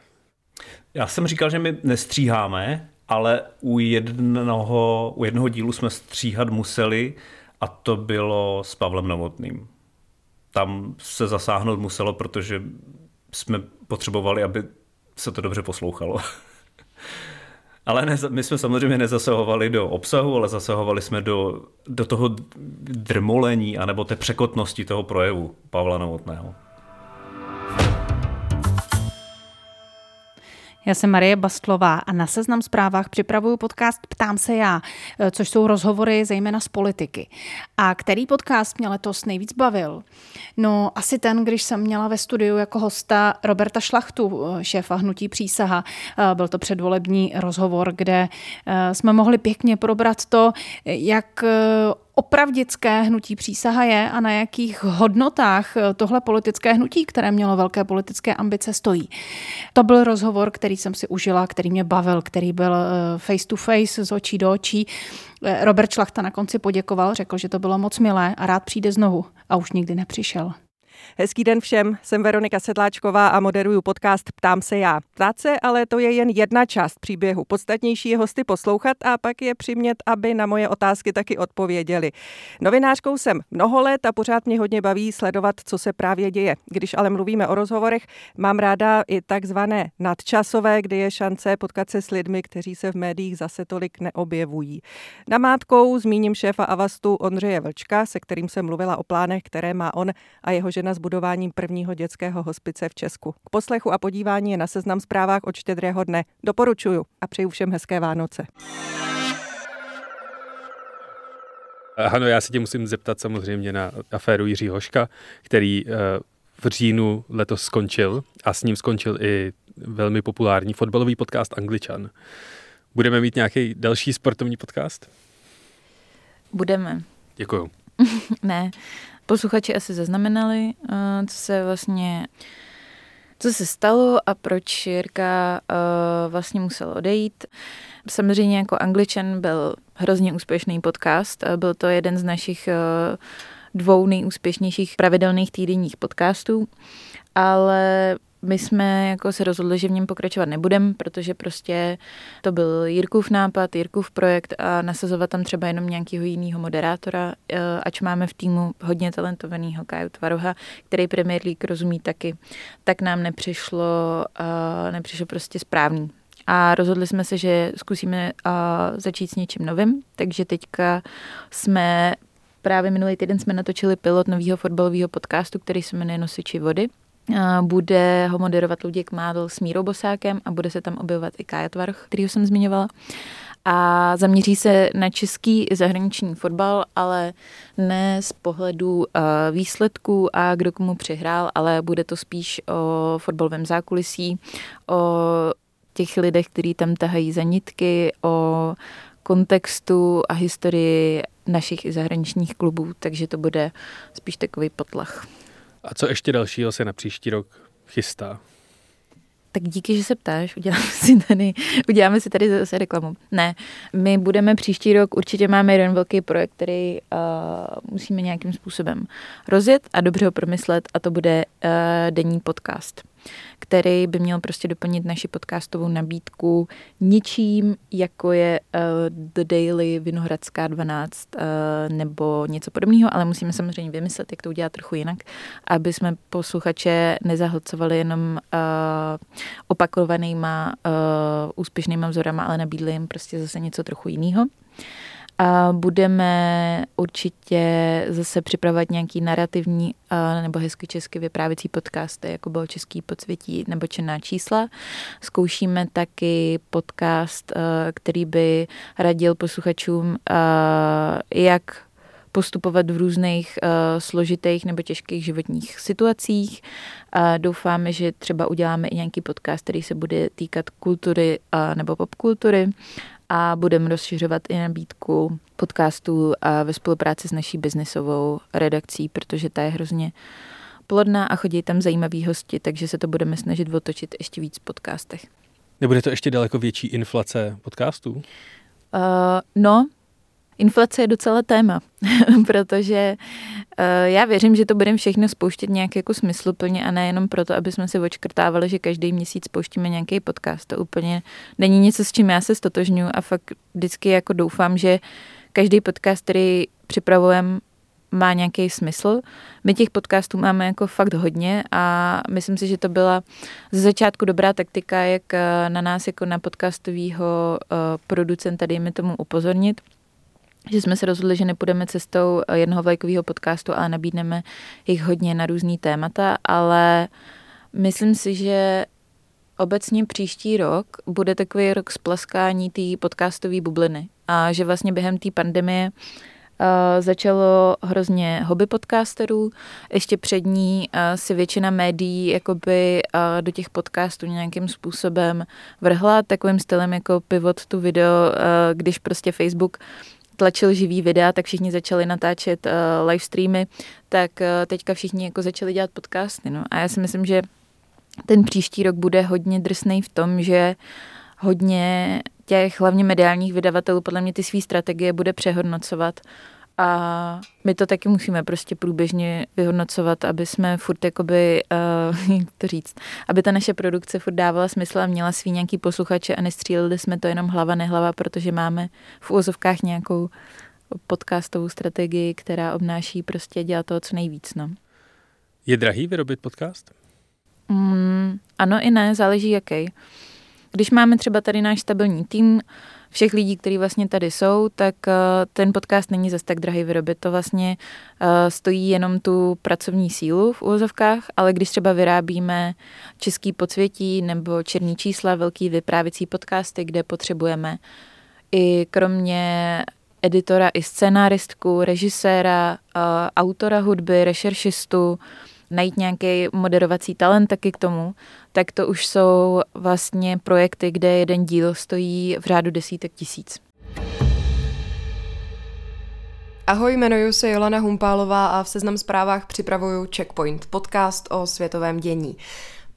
Já jsem říkal, že my nestříháme, ale u jednoho, u jednoho dílu jsme stříhat museli a to bylo s Pavlem Novotným. Tam se zasáhnout muselo, protože jsme potřebovali, aby se to dobře poslouchalo. ale ne, my jsme samozřejmě nezasahovali do obsahu, ale zasahovali jsme do, do toho drmolení anebo té překotnosti toho projevu Pavla Novotného. Já jsem Marie Bastlová a na Seznam zprávách připravuju podcast Ptám se já, eh, což jsou rozhovory zejména z politiky. A který podcast mě letos nejvíc bavil? No asi ten, když jsem měla ve studiu jako hosta Roberta Šlachtu, eh, šéfa Hnutí přísaha. Eh, byl to předvolební rozhovor, kde jsme mohli pěkně probrat to, jak opravdické hnutí přísaha je a na jakých hodnotách tohle politické hnutí, které mělo velké politické ambice, stojí. To byl rozhovor, který jsem si užila, který mě bavil, který byl eh, face to face, z očí do očí. Eh, Robert Šlachta na konci poděkoval, řekl, že to bylo moc milé a rád přijde znovu a už nikdy nepřišel. Hezký den všem, jsem Veronika Sedláčková a moderuju podcast Ptám se já. Ptát se, ale to je jen jedna část příběhu. Podstatnější je hosty poslouchat a pak je přimět, aby na moje otázky taky odpověděli. Novinářkou jsem mnoho let a pořád mě hodně baví sledovat, co se právě děje. Když ale mluvíme o rozhovorech, mám ráda i takzvané nadčasové, kdy je šance potkat se s lidmi, kteří se v médiích zase tolik neobjevují. Namátkou zmíním šéfa Avastu Ondřeje Vlčka, se kterým jsem mluvila o plánech, které má on a jeho žena s budováním prvního dětského hospice v Česku. K poslechu a podívání je na seznam zprávách od štědrého dne. Doporučuju a přeju všem hezké Vánoce. Ano, já se tě musím zeptat samozřejmě na aféru Jiří Hoška, který eh, v říjnu letos skončil a s ním skončil i velmi populární fotbalový podcast Angličan. Budeme mít nějaký další sportovní podcast? Budeme. Děkuju. ne, Posluchači asi zaznamenali, eh, co se vlastně co se stalo a proč Jirka uh, vlastně musel odejít. Samozřejmě jako angličan byl hrozně úspěšný podcast. Byl to jeden z našich uh, dvou nejúspěšnějších pravidelných týdenních podcastů, ale my jsme jako se rozhodli, že v něm pokračovat nebudem, protože prostě to byl Jirkův nápad, Jirkův projekt a nasazovat tam třeba jenom nějakého jiného moderátora, eh, ač máme v týmu hodně talentovaného Kaju Tvaroha, který Premier League rozumí taky, tak nám nepřišlo, uh, nepřišlo prostě správný. A rozhodli jsme se, že zkusíme uh, začít s něčím novým, takže teďka jsme právě minulý týden jsme natočili pilot nového fotbalového podcastu, který se jmenuje Nosiči vody. Bude ho moderovat Luděk Mádl s Mírou Bosákem a bude se tam objevovat i Kája Tvarch, kterýho jsem zmiňovala. A zaměří se na český zahraniční fotbal, ale ne z pohledu uh, výsledků a kdo komu přihrál, ale bude to spíš o fotbalovém zákulisí, o těch lidech, kteří tam tahají za nitky, o kontextu a historii našich i zahraničních klubů, takže to bude spíš takový potlach. A co ještě dalšího se na příští rok chystá? Tak díky, že se ptáš, uděláme si tady, uděláme si tady zase reklamu. Ne, my budeme příští rok, určitě máme jeden velký projekt, který uh, musíme nějakým způsobem rozjet a dobře ho promyslet a to bude uh, denní podcast který by měl prostě doplnit naši podcastovou nabídku ničím, jako je uh, The Daily Vinohradská 12 uh, nebo něco podobného, ale musíme samozřejmě vymyslet, jak to udělat trochu jinak, aby jsme posluchače nezahlcovali jenom uh, opakovanýma uh, úspěšnýma vzorama, ale nabídli jim prostě zase něco trochu jiného. A budeme určitě zase připravovat nějaký narrativní nebo hezky česky vyprávěcí podcasty, jako bylo Český podsvětí nebo Černá čísla. Zkoušíme taky podcast, který by radil posluchačům, jak postupovat v různých uh, složitých nebo těžkých životních situacích. Uh, doufáme, že třeba uděláme i nějaký podcast, který se bude týkat kultury uh, nebo popkultury a budeme rozšiřovat i nabídku podcastů a ve spolupráci s naší biznisovou redakcí, protože ta je hrozně plodná a chodí tam zajímaví hosti, takže se to budeme snažit otočit ještě víc v podcastech. Nebude to ještě daleko větší inflace podcastů? Uh, no, Inflace je docela téma, protože uh, já věřím, že to budeme všechno spouštět nějak jako smysluplně a nejenom proto, aby jsme si očkrtávali, že každý měsíc spouštíme nějaký podcast. To úplně není něco, s čím já se stotožňuji a fakt vždycky jako doufám, že každý podcast, který připravujeme, má nějaký smysl. My těch podcastů máme jako fakt hodně a myslím si, že to byla ze začátku dobrá taktika, jak eh, na nás jako na podcastového uh, producenta, dejme tomu, upozornit že jsme se rozhodli, že nepůjdeme cestou jednoho vlajkového podcastu, ale nabídneme jich hodně na různý témata, ale myslím si, že obecně příští rok bude takový rok splaskání té podcastové bubliny a že vlastně během té pandemie Uh, začalo hrozně hobby podcasterů. Ještě před ní uh, si většina médií jakoby do těch podcastů nějakým způsobem vrhla takovým stylem jako pivot tu video, když prostě Facebook tlačil živý videa, tak všichni začali natáčet uh, live streamy, tak uh, teďka všichni jako začali dělat podcasty. No. A já si myslím, že ten příští rok bude hodně drsný v tom, že hodně těch hlavně mediálních vydavatelů podle mě ty své strategie bude přehodnocovat a my to taky musíme prostě průběžně vyhodnocovat, aby jsme furt jakoby, uh, jak to říct, aby ta naše produkce furt dávala smysl a měla svý nějaký posluchače a nestříleli jsme to jenom hlava nehlava, protože máme v úvozovkách nějakou podcastovou strategii, která obnáší prostě dělat toho co nejvíc. No. Je drahý vyrobit podcast? Mm, ano i ne, záleží jaký. Když máme třeba tady náš stabilní tým, všech lidí, kteří vlastně tady jsou, tak uh, ten podcast není zase tak drahý vyrobit. To vlastně uh, stojí jenom tu pracovní sílu v úvozovkách, ale když třeba vyrábíme český podsvětí nebo černý čísla, velký vyprávěcí podcasty, kde potřebujeme i kromě editora i scenáristku, režiséra, uh, autora hudby, rešeršistu, najít nějaký moderovací talent taky k tomu, tak to už jsou vlastně projekty, kde jeden díl stojí v řádu desítek tisíc. Ahoj, jmenuji se Jolana Humpálová a v Seznam zprávách připravuju Checkpoint, podcast o světovém dění.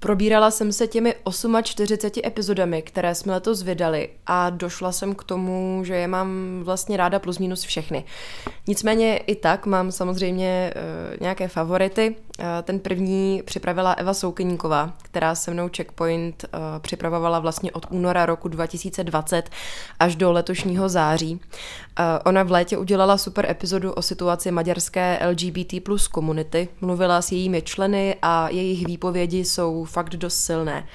Probírala jsem se těmi 48 epizodami, které jsme letos vydali a došla jsem k tomu, že je mám vlastně ráda plus minus všechny. Nicméně i tak mám samozřejmě uh, nějaké favority Ten první připravila Eva Soukeníková, která se mnou Checkpoint připravovala vlastně od února roku 2020 až do letošního září. Ona v létě udělala super epizodu o situaci maďarské LGBT plus komunity, mluvila s jejími členy a jejich výpovědi jsou fakt dost silné.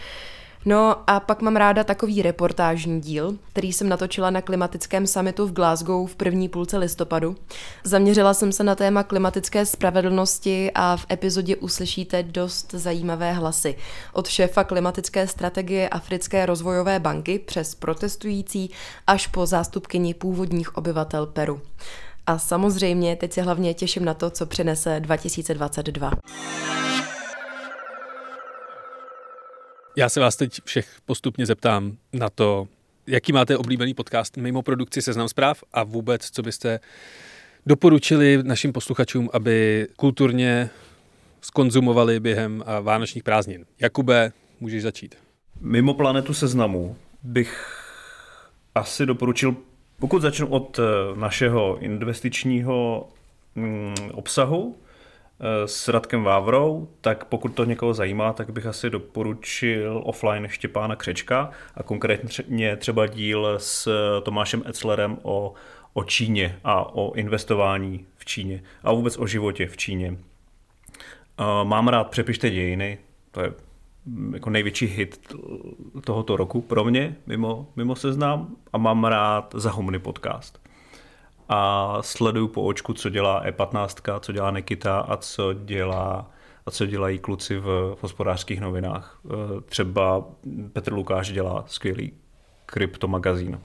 No a pak mám ráda takový reportážní díl, který jsem natočila na klimatickém summitu v Glasgow v první půlce listopadu. Zaměřila jsem se na téma klimatické spravedlnosti a v epizodě uslyšíte dost zajímavé hlasy. Od šéfa klimatické strategie Africké rozvojové banky přes protestující až po zástupkyni původních obyvatel Peru. A samozřejmě teď se hlavně těším na to, co přinese 2022. Já se vás teď všech postupně zeptám na to, jaký máte oblíbený podcast mimo produkci Seznam zpráv a vůbec, co byste doporučili našim posluchačům, aby kulturně skonzumovali během vánočních prázdnin. Jakube, můžeš začít. Mimo planetu Seznamu bych asi doporučil, pokud začnu od eh, našeho investičního mm, obsahu, s Radkem Vávrou, tak pokud to někoho zajímá, tak bych asi doporučil offline Štěpána Křečka a konkrétně třeba díl s Tomášem Etzlerem o, o Číně a o investování v Číně a vůbec o životě v Číně. Mám rád Přepište dějiny, to je jako největší hit tohoto roku pro mě, mimo, mimo seznam, a mám rád Zahumny podcast a sleduju po očku, co dělá E15, co dělá Nikita a co dělá a co dělají kluci v, hospodářských novinách. E, třeba Petr Lukáš dělá skvělý kryptomagazín.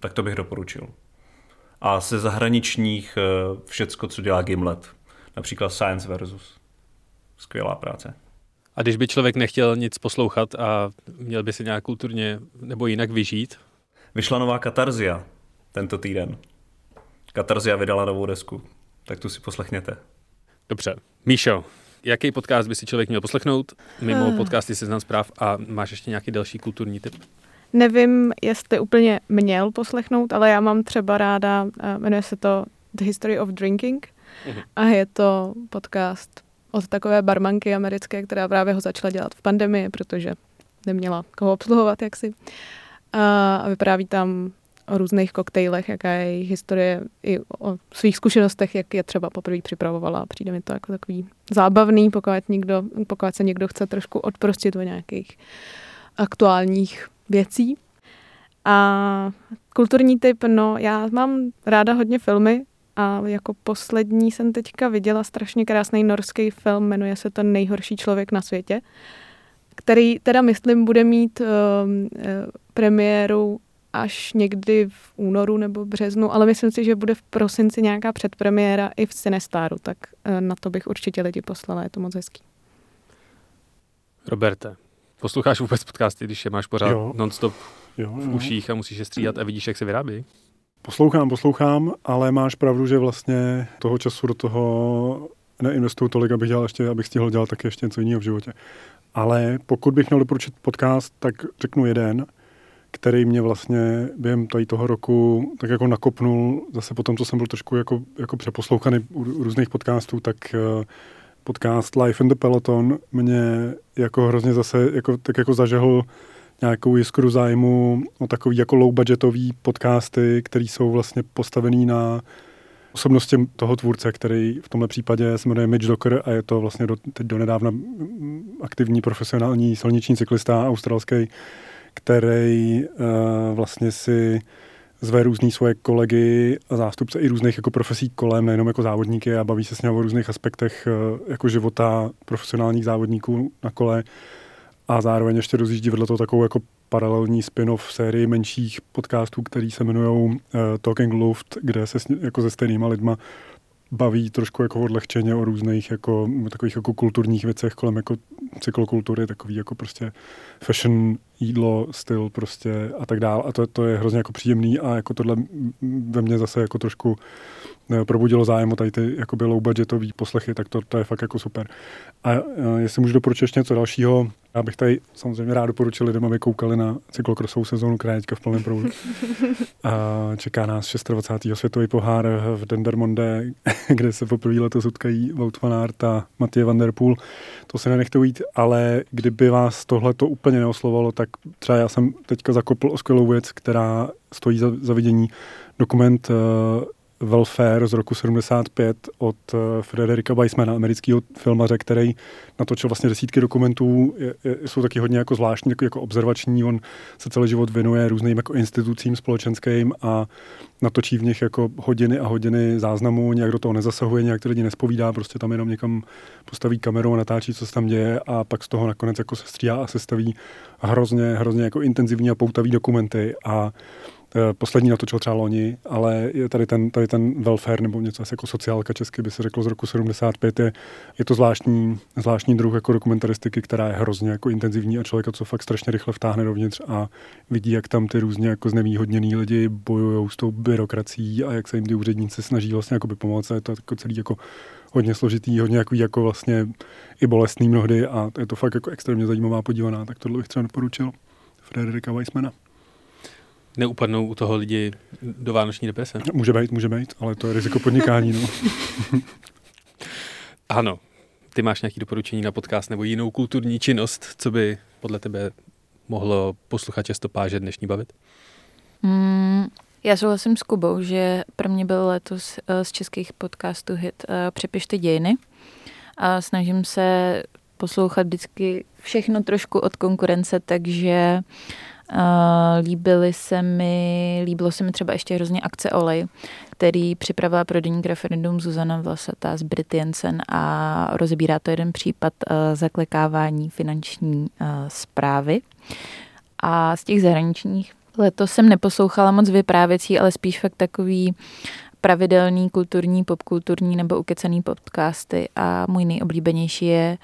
Tak to bych doporučil. A ze zahraničních e, všecko, co dělá Gimlet. Například Science versus. Skvělá práce. A když by člověk nechtěl nic poslouchat a měl by se nějak kulturně nebo jinak vyžít? Vyšla nová katarzia tento týden. Katarzia vydala novou desku, tak tu si poslechněte. Dobře. Míšo, jaký podcast by si člověk měl poslechnout mimo uh. podcasty Seznam zpráv a máš ještě nějaký další kulturní tip? Nevím, jestli úplně měl poslechnout, ale já mám třeba ráda, eh, jmenuje se to The History of Drinking uh-huh. a je to podcast od takové barmanky americké, která právě ho začala dělat v pandemii, protože neměla koho obsluhovat jaksi. A vypráví tam o různých koktejlech, jaká je jejich historie, i o svých zkušenostech, jak je třeba poprvé připravovala. Přijde mi to jako takový zábavný, pokud, někdo, pokud se někdo chce trošku odprostit o nějakých aktuálních věcí. A kulturní typ, no já mám ráda hodně filmy a jako poslední jsem teďka viděla strašně krásný norský film, jmenuje se to Nejhorší člověk na světě, který teda myslím bude mít uh, premiéru až někdy v únoru nebo březnu, ale myslím si, že bude v prosinci nějaká předpremiéra i v Cinestaru, tak eh, na to bych určitě lidi poslala, je to moc hezký. Roberte, posloucháš vůbec podcasty, když je máš pořád jo. non-stop jo, jo. v uších a musíš je střídat a vidíš, jak se vyrábí? Poslouchám, poslouchám, ale máš pravdu, že vlastně toho času do toho neinvestuju tolik, abych, dělal ještě, abych stihl dělat taky ještě něco jiného v životě. Ale pokud bych měl doporučit podcast, tak řeknu jeden – který mě vlastně během tady toho roku tak jako nakopnul, zase potom, co jsem byl trošku jako, jako přeposlouchaný u, různých podcastů, tak uh, podcast Life in the Peloton mě jako hrozně zase jako, tak jako zažehl nějakou jiskru zájmu o takový jako low budgetový podcasty, které jsou vlastně postavený na osobnosti toho tvůrce, který v tomhle případě se jmenuje Mitch Docker a je to vlastně do, teď donedávna aktivní profesionální silniční cyklista australský, který uh, vlastně si zve různý svoje kolegy a zástupce i různých jako profesí kolem, nejenom jako závodníky a baví se s ním o různých aspektech uh, jako života profesionálních závodníků na kole. A zároveň ještě rozjíždí vedle toho takovou jako paralelní spin-off sérii menších podcastů, který se jmenují uh, Talking Luft, kde se s, jako se stejnýma lidma baví trošku jako odlehčeně o různých jako, takových jako kulturních věcech kolem jako cyklokultury, takový jako prostě fashion, jídlo, styl prostě a tak dále. A to, to je hrozně jako příjemný a jako tohle ve mně zase jako trošku eh, probudilo zájem o tady ty jakoby low budgetový poslechy, tak to, to je fakt jako super. A, a jestli můžu doporučit ještě něco dalšího, Já bych tady samozřejmě rád doporučil lidem, aby koukali na cyklokrosovou sezónu, která je v plném proudu. A čeká nás 26. světový pohár v Dendermonde, kde se poprvé letos utkají Wout van Aert a Mathieu van der Poel. To se nenechte ujít, ale kdyby vás tohle to úplně neoslovalo, tak třeba já jsem teďka zakopl o skvělou věc, která stojí za, za vidění. Dokument uh, Welfare z roku 75 od eh, Frederika Weissmana, amerického filmaře, který natočil vlastně desítky dokumentů, jsou taky hodně jako zvláštní, jako, jako observační, on se celý život věnuje různým jako institucím společenským a natočí v nich jako hodiny a hodiny záznamů, nějak do toho nezasahuje, nějak ty lidi nespovídá, prostě tam jenom někam postaví kameru a natáčí, co se tam děje a pak z toho nakonec jako se stříhá a sestaví hrozně, hrozně jako intenzivní a poutavý dokumenty. A poslední natočil třeba loni, ale je tady ten, tady ten welfare nebo něco asi jako sociálka česky by se řeklo z roku 75. Je, je to zvláštní, zvláštní druh jako dokumentaristiky, která je hrozně jako intenzivní a člověka co fakt strašně rychle vtáhne dovnitř a vidí, jak tam ty různě jako znevýhodněný lidi bojují s tou byrokracií a jak se jim ty úředníci snaží vlastně jako by pomoct. Je to jako celý jako hodně složitý, hodně jako, jako vlastně i bolestný mnohdy a je to fakt jako extrémně zajímavá podívaná, tak tohle bych třeba doporučil. Frederika Weissmana neupadnou u toho lidi do vánoční deprese. Může být, může být, ale to je riziko podnikání. No. ano. Ty máš nějaké doporučení na podcast nebo jinou kulturní činnost, co by podle tebe mohlo posluchače stopáže dnešní bavit? Mm, já souhlasím s Kubou, že pro mě byl letos uh, z českých podcastů hit uh, Přepište dějiny. A snažím se poslouchat vždycky všechno trošku od konkurence, takže Uh, líbily se mi, líbilo se mi třeba ještě hrozně akce Olej, který připravila pro deník referendum Zuzana Vlasatá z Brit Jensen a rozebírá to jeden případ uh, zaklekávání finanční uh, zprávy. A z těch zahraničních letos jsem neposlouchala moc vyprávěcí, ale spíš fakt takový pravidelný kulturní, popkulturní nebo ukecený podcasty a můj nejoblíbenější je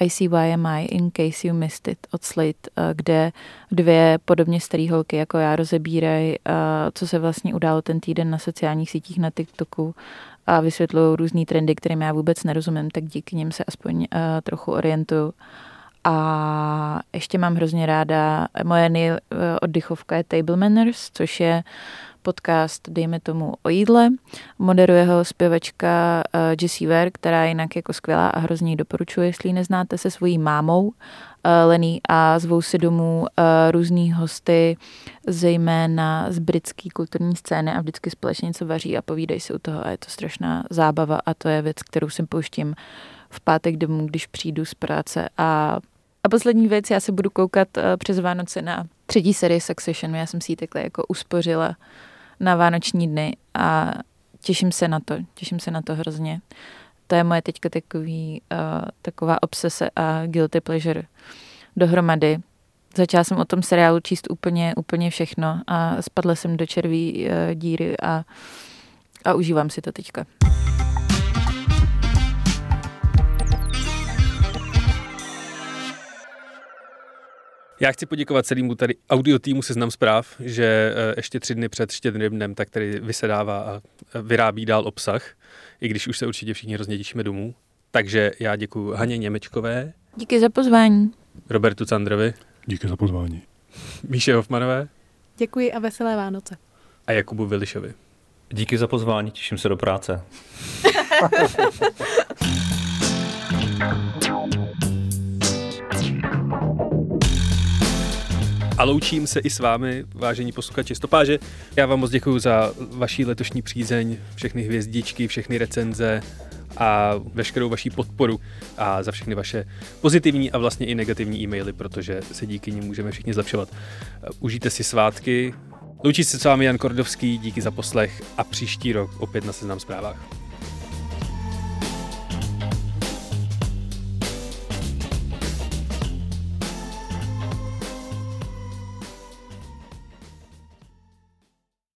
ICYMI In Case You Missed It od Slate, eh, kde dvě podobně staré holky jako já rozebírají, eh, co se vlastně událo ten týden na sociálních sítích na TikToku a vysvětlují různý trendy, kterým já vůbec nerozumím, tak díky nim se aspoň uh, trochu orientuju. A ještě mám hrozně ráda, moje nej, uh, oddychovka je Table Manners, což je podcast, dejme tomu, o jídle. Moderuje ho zpěvačka uh, Jessie Ware, která je jinak jako skvělá a hrozně ji doporučuji, jestli ji neznáte, se svojí mámou uh, Lenny a zvou si domů uh, různý hosty, zejména z britské kulturní scény a vždycky společně něco vaří a povídají si u toho a je to strašná zábava a to je věc, kterou si pouštím v pátek domů, když přijdu z práce a a poslední věc, já se budu koukat přes Vánoce na třetí sérii Succession. Já jsem si ji takhle jako uspořila na vánoční dny a těším se na to, těším se na to hrozně. To je moje teďka takový, uh, taková obsese a guilty pleasure dohromady. Začala jsem o tom seriálu číst úplně, úplně všechno a spadla jsem do červí uh, díry a, a užívám si to teďka. Já chci poděkovat celému tady audio týmu Seznam zpráv, že eh, ještě tři dny před štědrým dnem tak tady vysedává a vyrábí dál obsah, i když už se určitě všichni hrozně těšíme domů. Takže já děkuji Haně Němečkové. Díky za pozvání. Robertu Candrovi. Díky za pozvání. Míše Hofmanové. Děkuji a veselé Vánoce. A Jakubu Vilišovi. Díky za pozvání, těším se do práce. A loučím se i s vámi, vážení posluchači Stopáže. Já vám moc děkuji za vaší letošní přízeň, všechny hvězdičky, všechny recenze a veškerou vaší podporu a za všechny vaše pozitivní a vlastně i negativní e-maily, protože se díky nim můžeme všichni zlepšovat. Užijte si svátky. Loučí se s vámi Jan Kordovský, díky za poslech a příští rok opět na Seznam zprávách.